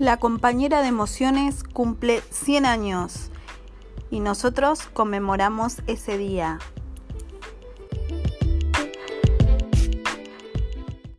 La compañera de emociones cumple 100 años y nosotros conmemoramos ese día.